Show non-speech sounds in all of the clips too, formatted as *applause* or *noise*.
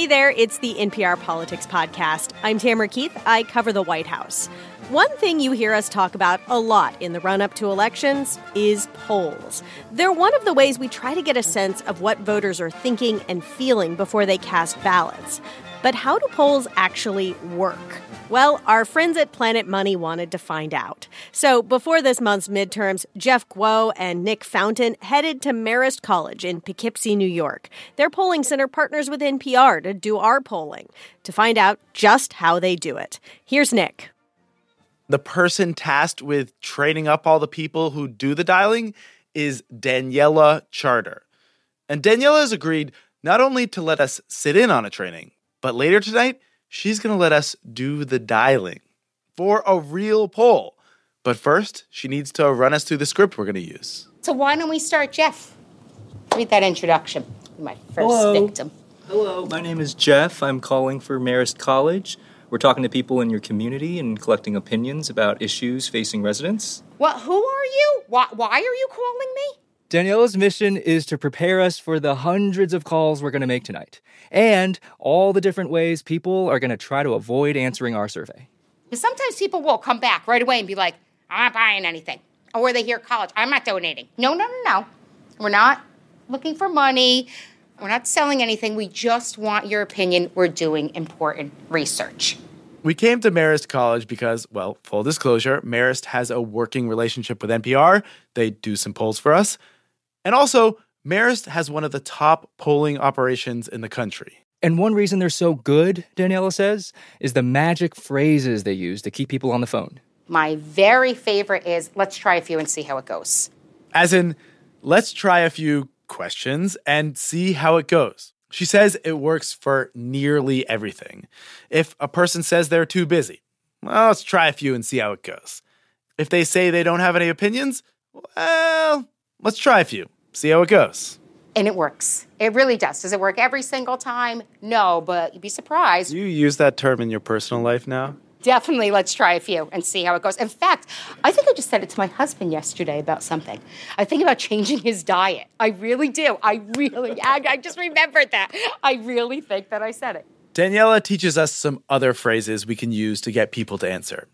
Hey there, it's the NPR Politics Podcast. I'm Tamara Keith. I cover the White House. One thing you hear us talk about a lot in the run up to elections is polls. They're one of the ways we try to get a sense of what voters are thinking and feeling before they cast ballots. But how do polls actually work? Well, our friends at Planet Money wanted to find out. So before this month's midterms, Jeff Guo and Nick Fountain headed to Marist College in Poughkeepsie, New York. Their polling center partners with NPR to do our polling to find out just how they do it. Here's Nick the person tasked with training up all the people who do the dialing is Daniela Charter. And Daniela has agreed not only to let us sit in on a training, but later tonight, she's going to let us do the dialing for a real poll. But first, she needs to run us through the script we're going to use. So why don't we start, Jeff? Read that introduction. My first Hello. victim. Hello, my name is Jeff. I'm calling for Marist College. We're talking to people in your community and collecting opinions about issues facing residents. What? Who are you? Why, why are you calling me? Daniela's mission is to prepare us for the hundreds of calls we're going to make tonight and all the different ways people are going to try to avoid answering our survey. Because sometimes people will come back right away and be like, I'm not buying anything. Or they hear college, I'm not donating. No, no, no, no. We're not looking for money. We're not selling anything. We just want your opinion. We're doing important research. We came to Marist College because, well, full disclosure, Marist has a working relationship with NPR. They do some polls for us. And also, Marist has one of the top polling operations in the country. And one reason they're so good, Daniela says, is the magic phrases they use to keep people on the phone. My very favorite is let's try a few and see how it goes. As in, let's try a few questions and see how it goes. She says it works for nearly everything. If a person says they're too busy, well, let's try a few and see how it goes. If they say they don't have any opinions, well, let's try a few, see how it goes. And it works. It really does. Does it work every single time? No, but you'd be surprised. Do you use that term in your personal life now? Definitely, let's try a few and see how it goes. In fact, I think I just said it to my husband yesterday about something. I think about changing his diet. I really do. I really, I, I just remembered that. I really think that I said it. Daniela teaches us some other phrases we can use to get people to answer.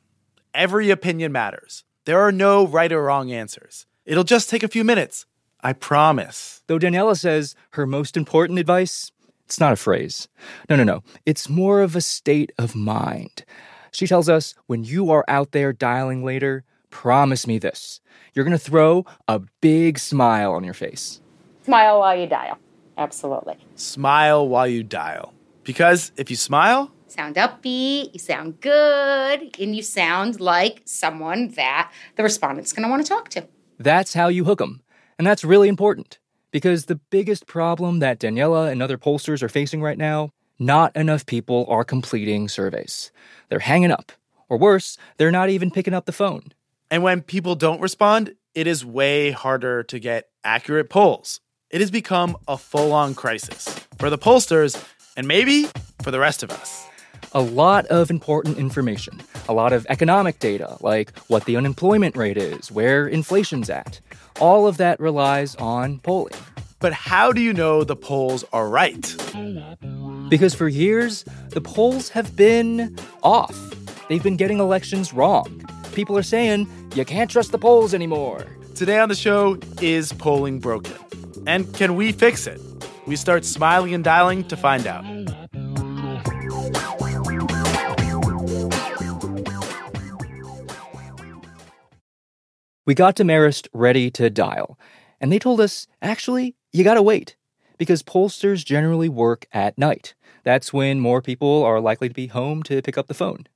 Every opinion matters. There are no right or wrong answers. It'll just take a few minutes. I promise. Though Daniela says her most important advice, it's not a phrase. No, no, no. It's more of a state of mind. She tells us when you are out there dialing later, promise me this. You're going to throw a big smile on your face. Smile while you dial. Absolutely. Smile while you dial. Because if you smile, Sound upbeat, you sound good, and you sound like someone that the respondent's going to want to talk to. That's how you hook them. And that's really important because the biggest problem that Daniela and other pollsters are facing right now not enough people are completing surveys. They're hanging up. Or worse, they're not even picking up the phone. And when people don't respond, it is way harder to get accurate polls. It has become a full on crisis for the pollsters and maybe for the rest of us. A lot of important information, a lot of economic data, like what the unemployment rate is, where inflation's at. All of that relies on polling. But how do you know the polls are right? Because for years, the polls have been off. They've been getting elections wrong. People are saying, you can't trust the polls anymore. Today on the show, is polling broken? And can we fix it? We start smiling and dialing to find out. We got to Marist ready to dial, and they told us actually, you gotta wait, because pollsters generally work at night. That's when more people are likely to be home to pick up the phone.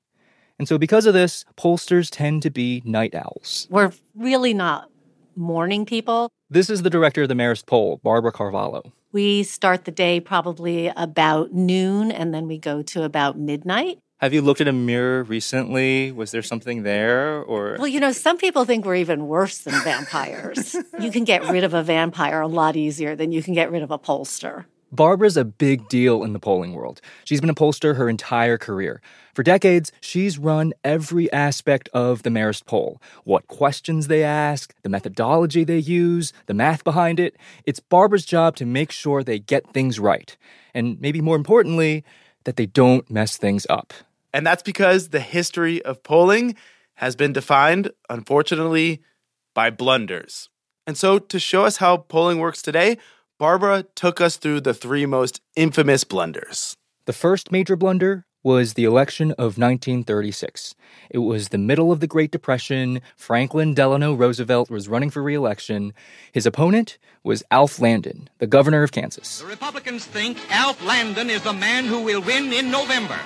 And so, because of this, pollsters tend to be night owls. We're really not morning people. This is the director of the Marist poll, Barbara Carvalho. We start the day probably about noon and then we go to about midnight. Have you looked at a mirror recently? Was there something there or Well, you know, some people think we're even worse than vampires. *laughs* you can get rid of a vampire a lot easier than you can get rid of a pollster. Barbara's a big deal in the polling world. She's been a pollster her entire career. For decades, she's run every aspect of the Marist poll what questions they ask, the methodology they use, the math behind it. It's Barbara's job to make sure they get things right. And maybe more importantly, that they don't mess things up. And that's because the history of polling has been defined, unfortunately, by blunders. And so, to show us how polling works today, Barbara took us through the three most infamous blunders. The first major blunder was the election of 1936. It was the middle of the Great Depression. Franklin Delano Roosevelt was running for re-election. His opponent was Alf Landon, the governor of Kansas. The Republicans think Alf Landon is the man who will win in November.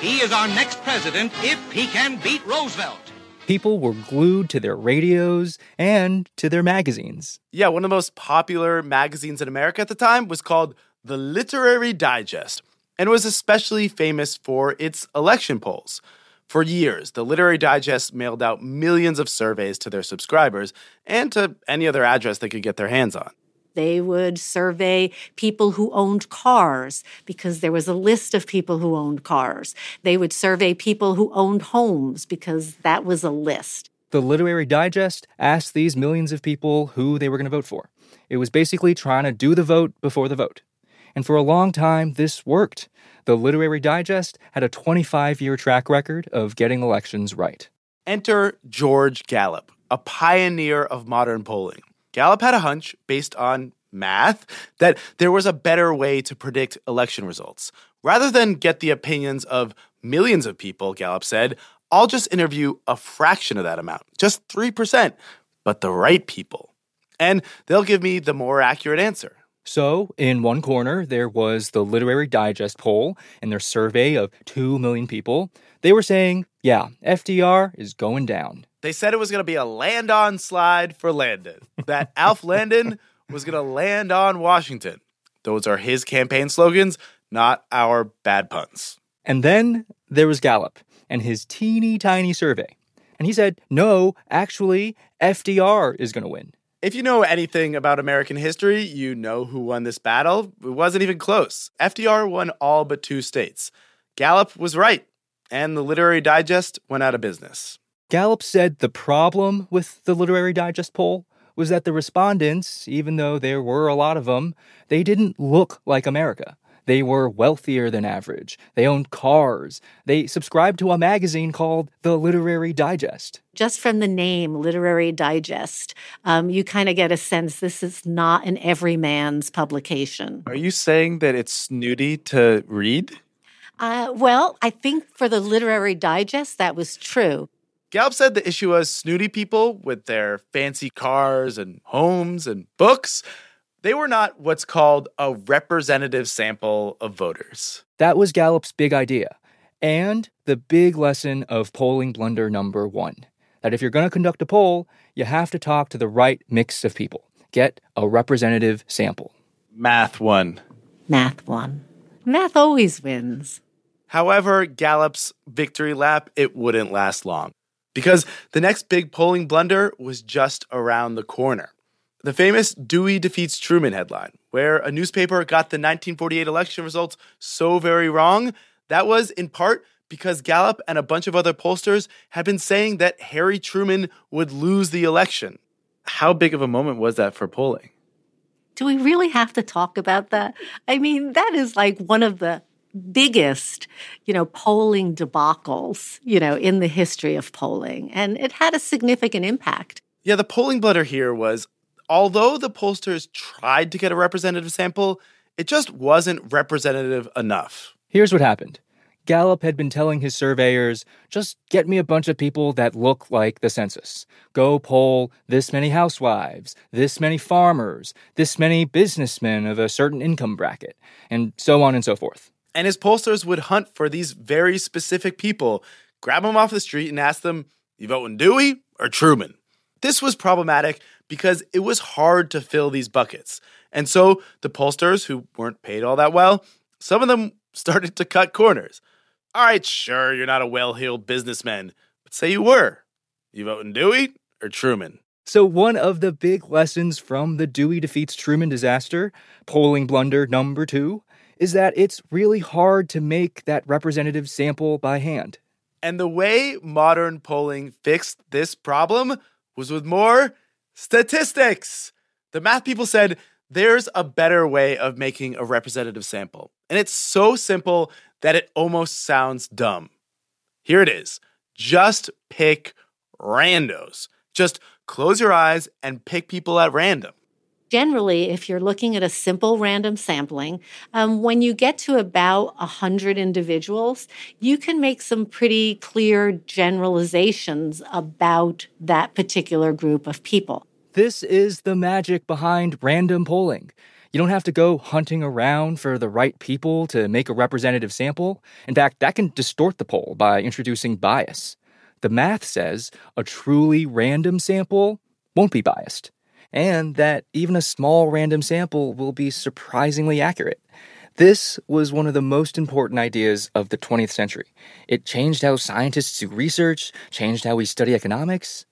He is our next president if he can beat Roosevelt people were glued to their radios and to their magazines. Yeah, one of the most popular magazines in America at the time was called The Literary Digest and was especially famous for its election polls. For years, the Literary Digest mailed out millions of surveys to their subscribers and to any other address they could get their hands on. They would survey people who owned cars because there was a list of people who owned cars. They would survey people who owned homes because that was a list. The Literary Digest asked these millions of people who they were going to vote for. It was basically trying to do the vote before the vote. And for a long time, this worked. The Literary Digest had a 25 year track record of getting elections right. Enter George Gallup, a pioneer of modern polling. Gallup had a hunch based on math that there was a better way to predict election results. Rather than get the opinions of millions of people, Gallup said, I'll just interview a fraction of that amount, just 3%, but the right people. And they'll give me the more accurate answer. So, in one corner, there was the Literary Digest poll and their survey of 2 million people. They were saying, yeah, FDR is going down. They said it was going to be a land on slide for Landon, that *laughs* Alf Landon was going to land on Washington. Those are his campaign slogans, not our bad puns. And then there was Gallup and his teeny tiny survey. And he said, no, actually, FDR is going to win. If you know anything about American history, you know who won this battle. It wasn't even close. FDR won all but two states. Gallup was right, and the Literary Digest went out of business. Gallup said the problem with the Literary Digest poll was that the respondents, even though there were a lot of them, they didn't look like America. They were wealthier than average. They owned cars. They subscribed to a magazine called The Literary Digest. Just from the name, Literary Digest, um, you kind of get a sense this is not an everyman's publication. Are you saying that it's snooty to read? Uh, well, I think for the Literary Digest, that was true. Gallup said the issue was snooty people with their fancy cars and homes and books. They were not what's called a representative sample of voters. That was Gallup's big idea. And the big lesson of polling blunder number one that if you're going to conduct a poll, you have to talk to the right mix of people. Get a representative sample. Math won. Math won. Math always wins. However, Gallup's victory lap, it wouldn't last long because the next big polling blunder was just around the corner. The famous Dewey defeats Truman headline, where a newspaper got the 1948 election results so very wrong, that was in part because Gallup and a bunch of other pollsters had been saying that Harry Truman would lose the election. How big of a moment was that for polling? Do we really have to talk about that? I mean, that is like one of the biggest, you know, polling debacles, you know, in the history of polling. And it had a significant impact. Yeah, the polling blunder here was although the pollsters tried to get a representative sample, it just wasn't representative enough. Here's what happened. Gallup had been telling his surveyors, just get me a bunch of people that look like the census. Go poll this many housewives, this many farmers, this many businessmen of a certain income bracket, and so on and so forth. And his pollsters would hunt for these very specific people, grab them off the street, and ask them, You voting Dewey or Truman? This was problematic because it was hard to fill these buckets. And so the pollsters, who weren't paid all that well, some of them *laughs* started to cut corners. All right, sure, you're not a well heeled businessman, but say you were. You voting Dewey or Truman? So, one of the big lessons from the Dewey defeats Truman disaster, polling blunder number two, is that it's really hard to make that representative sample by hand. And the way modern polling fixed this problem was with more statistics. The math people said there's a better way of making a representative sample. And it's so simple that it almost sounds dumb. Here it is just pick randos. Just close your eyes and pick people at random. Generally, if you're looking at a simple random sampling, um, when you get to about 100 individuals, you can make some pretty clear generalizations about that particular group of people. This is the magic behind random polling. You don't have to go hunting around for the right people to make a representative sample. In fact, that can distort the poll by introducing bias. The math says a truly random sample won't be biased, and that even a small random sample will be surprisingly accurate. This was one of the most important ideas of the 20th century. It changed how scientists do research, changed how we study economics.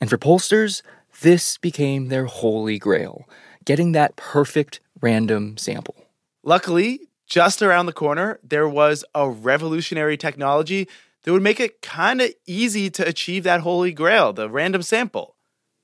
And for pollsters, this became their holy grail getting that perfect random sample. Luckily, just around the corner, there was a revolutionary technology that would make it kind of easy to achieve that holy grail, the random sample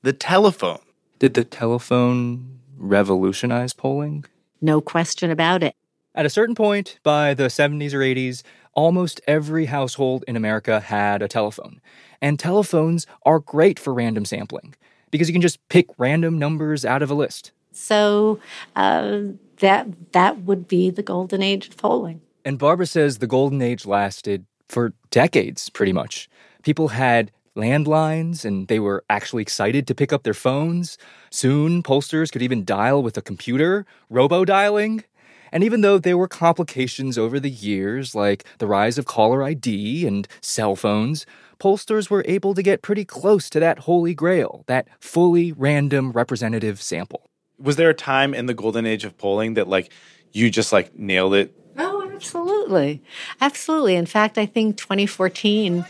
the telephone. Did the telephone revolutionize polling? No question about it. At a certain point, by the 70s or 80s, almost every household in America had a telephone. And telephones are great for random sampling because you can just pick random numbers out of a list. So uh, that that would be the golden age of polling. And Barbara says the golden age lasted for decades, pretty much. People had landlines and they were actually excited to pick up their phones. Soon, pollsters could even dial with a computer, robo dialing. And even though there were complications over the years, like the rise of caller ID and cell phones, pollsters were able to get pretty close to that holy grail, that fully random representative sample. Was there a time in the golden age of polling that like you just like nailed it? Oh, absolutely. Absolutely. In fact, I think 2014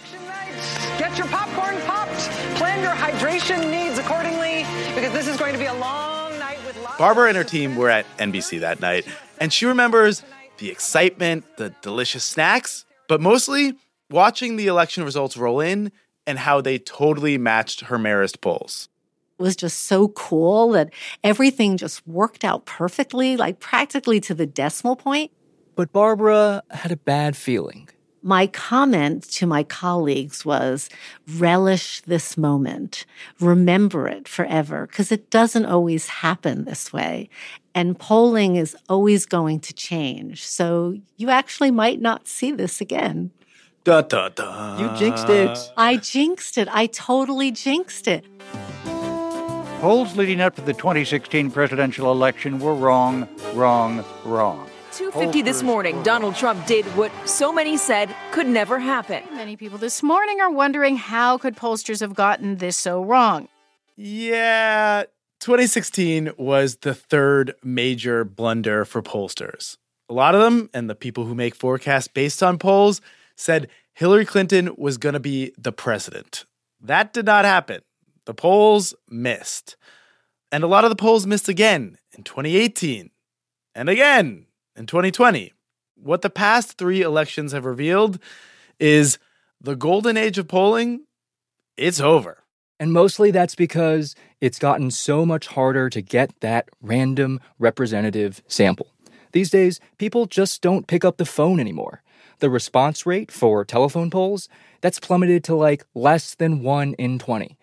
your hydration needs accordingly because this is going to be a long night with lots Barbara and her team were at NBC that night, and she remembers the excitement, the delicious snacks, but mostly watching the election results roll in and how they totally matched her Marist polls. It was just so cool that everything just worked out perfectly, like practically to the decimal point. But Barbara had a bad feeling. My comment to my colleagues was relish this moment, remember it forever, because it doesn't always happen this way. And polling is always going to change. So you actually might not see this again. Da, da, da. You jinxed it. I jinxed it. I totally jinxed it. Polls leading up to the 2016 presidential election were wrong, wrong, wrong. 250 this morning, Donald Trump did what so many said could never happen. Many people this morning are wondering how could pollsters have gotten this so wrong? Yeah, 2016 was the third major blunder for pollsters. A lot of them, and the people who make forecasts based on polls, said Hillary Clinton was going to be the president. That did not happen. The polls missed. And a lot of the polls missed again in 2018 and again in 2020. What the past three elections have revealed is the golden age of polling, it's over. And mostly that's because it's gotten so much harder to get that random representative sample. These days, people just don't pick up the phone anymore. The response rate for telephone polls, that's plummeted to like less than 1 in 20.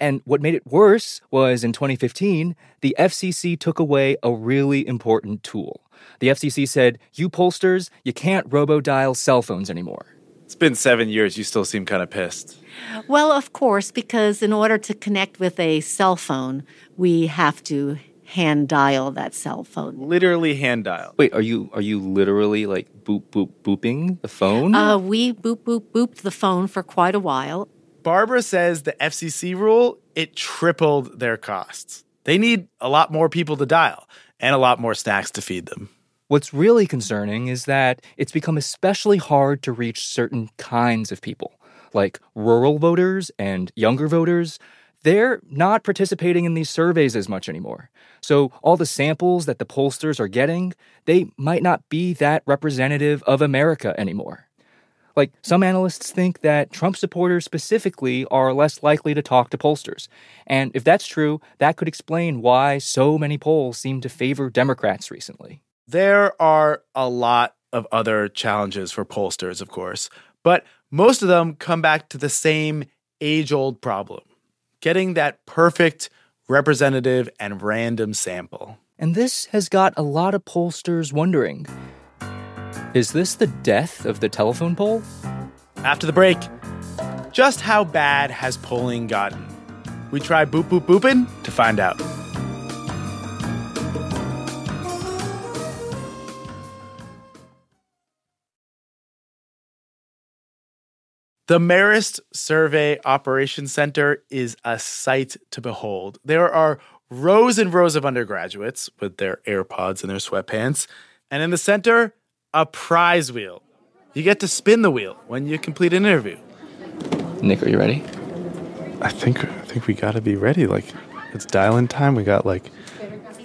And what made it worse was in 2015, the FCC took away a really important tool. The FCC said, You pollsters, you can't robo dial cell phones anymore. It's been seven years. You still seem kind of pissed. Well, of course, because in order to connect with a cell phone, we have to hand dial that cell phone. Literally hand dial. Wait, are you are you literally like boop boop booping the phone? Uh, we boop boop booped the phone for quite a while. Barbara says the FCC rule, it tripled their costs. They need a lot more people to dial and a lot more snacks to feed them. What's really concerning is that it's become especially hard to reach certain kinds of people, like rural voters and younger voters. they're not participating in these surveys as much anymore. So all the samples that the pollsters are getting, they might not be that representative of America anymore. Like, some analysts think that Trump supporters specifically are less likely to talk to pollsters. And if that's true, that could explain why so many polls seem to favor Democrats recently. There are a lot of other challenges for pollsters, of course, but most of them come back to the same age old problem getting that perfect, representative, and random sample. And this has got a lot of pollsters wondering is this the death of the telephone poll? After the break, just how bad has polling gotten? We try boop boop booping to find out. The Marist Survey Operations Center is a sight to behold. There are rows and rows of undergraduates with their AirPods and their sweatpants, and in the center, a prize wheel. You get to spin the wheel when you complete an interview. Nick, are you ready? I think I think we got to be ready. Like it's dialing time. We got like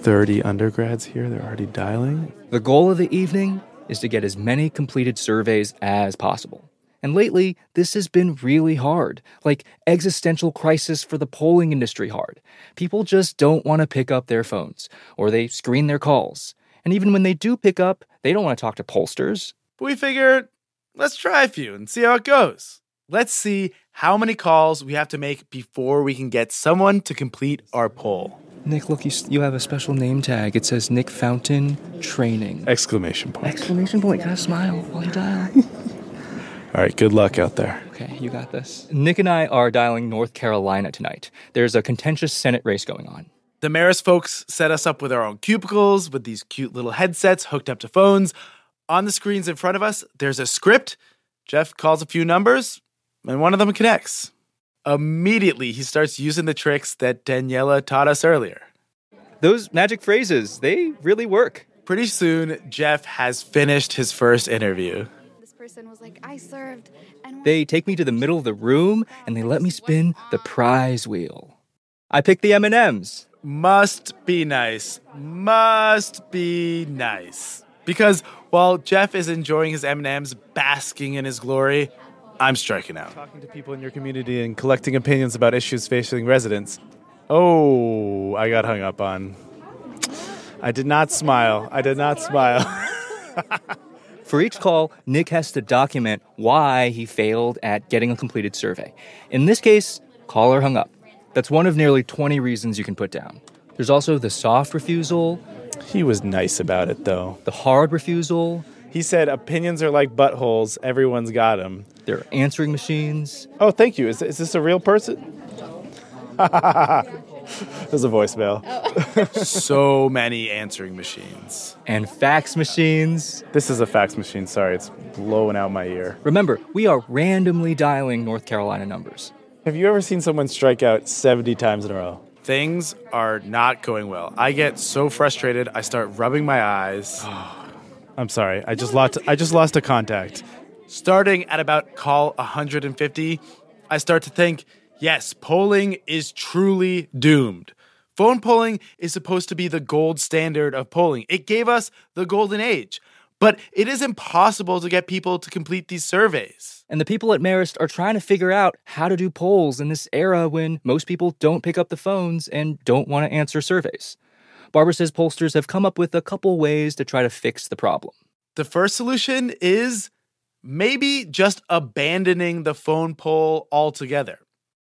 30 undergrads here. They're already dialing. The goal of the evening is to get as many completed surveys as possible. And lately, this has been really hard, like existential crisis for the polling industry hard. People just don't want to pick up their phones, or they screen their calls. And even when they do pick up, they don't want to talk to pollsters. But we figured, let's try a few and see how it goes. Let's see how many calls we have to make before we can get someone to complete our poll. Nick, look, you, you have a special name tag. It says Nick Fountain Training. Exclamation point. Exclamation point. Gotta smile while you dial. *laughs* All right, good luck out there. Okay, you got this. Nick and I are dialing North Carolina tonight. There's a contentious Senate race going on. The Marist folks set us up with our own cubicles with these cute little headsets hooked up to phones. On the screens in front of us, there's a script. Jeff calls a few numbers, and one of them connects. Immediately, he starts using the tricks that Daniela taught us earlier. Those magic phrases, they really work. Pretty soon, Jeff has finished his first interview This person was like, I served. And they take me to the middle of the room and they let me spin the prize wheel. I pick the M&Ms. Must be nice. Must be nice. Because while Jeff is enjoying his M&Ms, basking in his glory, I'm striking out. Talking to people in your community and collecting opinions about issues facing residents. Oh, I got hung up on. I did not smile. I did not smile. *laughs* For each call, Nick has to document why he failed at getting a completed survey. In this case, caller hung up. That's one of nearly 20 reasons you can put down. There's also the soft refusal. He was nice about it, though. The hard refusal. He said, opinions are like buttholes, everyone's got them. They're answering machines. Oh, thank you. Is, is this a real person? *laughs* There's a voicemail. Oh. *laughs* so many answering machines. And fax machines. This is a fax machine. Sorry, it's blowing out my ear. Remember, we are randomly dialing North Carolina numbers. Have you ever seen someone strike out 70 times in a row? Things are not going well. I get so frustrated, I start rubbing my eyes. *sighs* I'm sorry. I just lost I just lost a contact. Starting at about call 150, I start to think Yes, polling is truly doomed. Phone polling is supposed to be the gold standard of polling. It gave us the golden age. But it is impossible to get people to complete these surveys. And the people at Marist are trying to figure out how to do polls in this era when most people don't pick up the phones and don't want to answer surveys. Barbara says pollsters have come up with a couple ways to try to fix the problem. The first solution is maybe just abandoning the phone poll altogether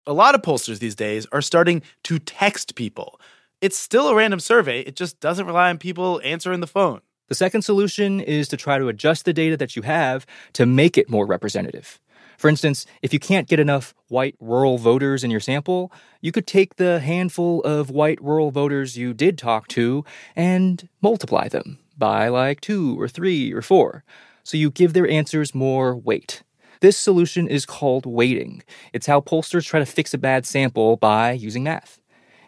a lot of pollsters these days are starting to text people. It's still a random survey, it just doesn't rely on people answering the phone. The second solution is to try to adjust the data that you have to make it more representative. For instance, if you can't get enough white rural voters in your sample, you could take the handful of white rural voters you did talk to and multiply them by like two or three or four. So you give their answers more weight. This solution is called weighting. It's how pollsters try to fix a bad sample by using math.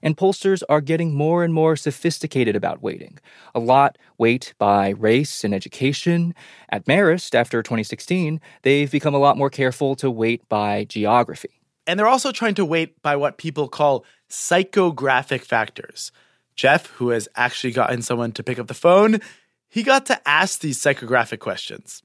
And pollsters are getting more and more sophisticated about weighting. A lot weight by race and education. At Marist, after 2016, they've become a lot more careful to weight by geography. And they're also trying to weight by what people call psychographic factors. Jeff, who has actually gotten someone to pick up the phone, he got to ask these psychographic questions.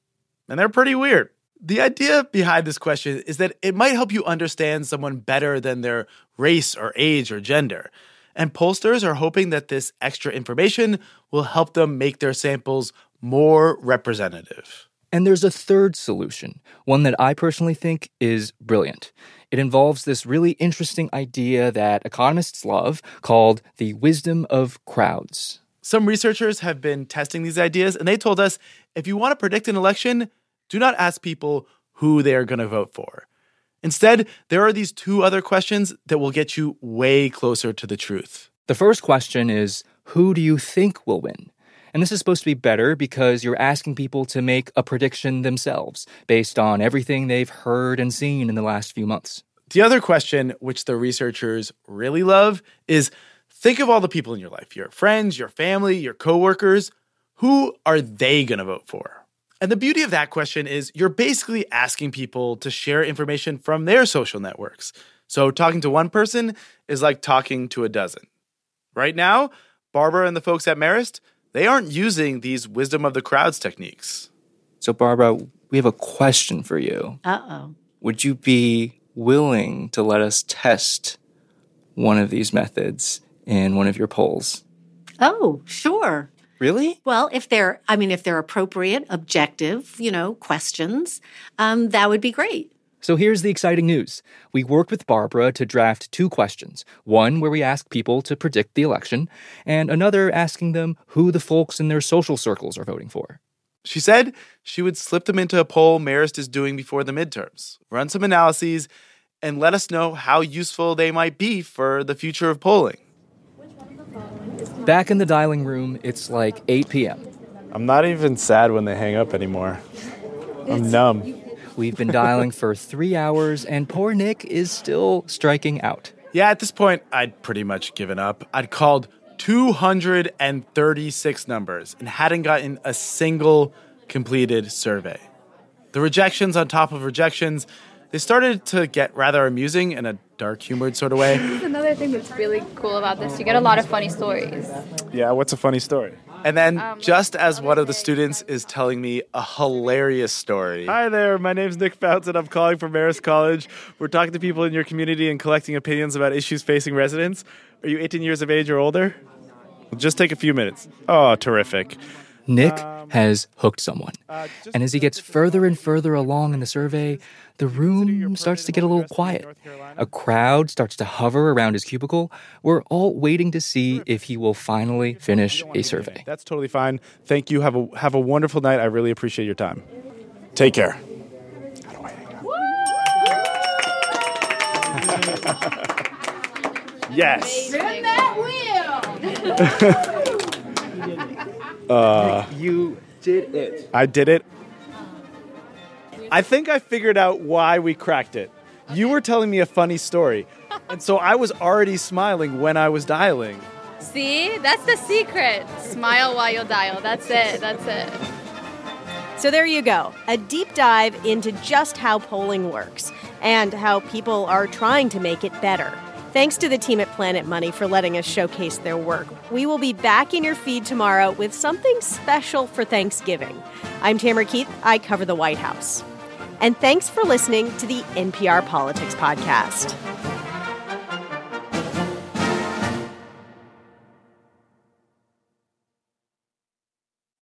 And they're pretty weird. The idea behind this question is that it might help you understand someone better than their race or age or gender. And pollsters are hoping that this extra information will help them make their samples more representative. And there's a third solution, one that I personally think is brilliant. It involves this really interesting idea that economists love called the wisdom of crowds. Some researchers have been testing these ideas, and they told us if you want to predict an election, do not ask people who they are going to vote for. Instead, there are these two other questions that will get you way closer to the truth. The first question is Who do you think will win? And this is supposed to be better because you're asking people to make a prediction themselves based on everything they've heard and seen in the last few months. The other question, which the researchers really love, is think of all the people in your life your friends, your family, your coworkers. Who are they going to vote for? And the beauty of that question is you're basically asking people to share information from their social networks. So talking to one person is like talking to a dozen. Right now, Barbara and the folks at Marist, they aren't using these wisdom of the crowds techniques. So, Barbara, we have a question for you. Uh oh. Would you be willing to let us test one of these methods in one of your polls? Oh, sure. Really? Well, if they're, I mean, if they're appropriate, objective, you know, questions, um, that would be great. So here's the exciting news. We worked with Barbara to draft two questions one where we ask people to predict the election, and another asking them who the folks in their social circles are voting for. She said she would slip them into a poll Marist is doing before the midterms, run some analyses, and let us know how useful they might be for the future of polling. Back in the dialing room, it's like 8 p.m. I'm not even sad when they hang up anymore. I'm numb. We've been dialing for *laughs* three hours, and poor Nick is still striking out. Yeah, at this point, I'd pretty much given up. I'd called 236 numbers and hadn't gotten a single completed survey. The rejections on top of rejections, they started to get rather amusing in a dark humored sort of way. *laughs* This is another thing that's really cool about this. You get a lot of funny stories. Yeah, what's a funny story? And then, um, just as one of the students is telling me a hilarious story. Hi there, my name's Nick Fountain. I'm calling from Marist College. We're talking to people in your community and collecting opinions about issues facing residents. Are you 18 years of age or older? Just take a few minutes. Oh, terrific. Nick um, has hooked someone. Uh, and as he gets further and further along in the survey, the room starts to get a little quiet. A crowd starts to hover around his cubicle. We're all waiting to see if he will finally finish a survey. That's totally fine. Thank you. Have a have a wonderful night. I really appreciate your time. Take care. *laughs* yes. *laughs* Spin that wheel! Uh, you did it. I did it. I think I figured out why we cracked it. You were telling me a funny story, and so I was already smiling when I was dialing. See? That's the secret. Smile while you dial. That's it. That's it. So there you go a deep dive into just how polling works and how people are trying to make it better. Thanks to the team at Planet Money for letting us showcase their work. We will be back in your feed tomorrow with something special for Thanksgiving. I'm Tamara Keith. I cover the White House. And thanks for listening to the NPR Politics Podcast.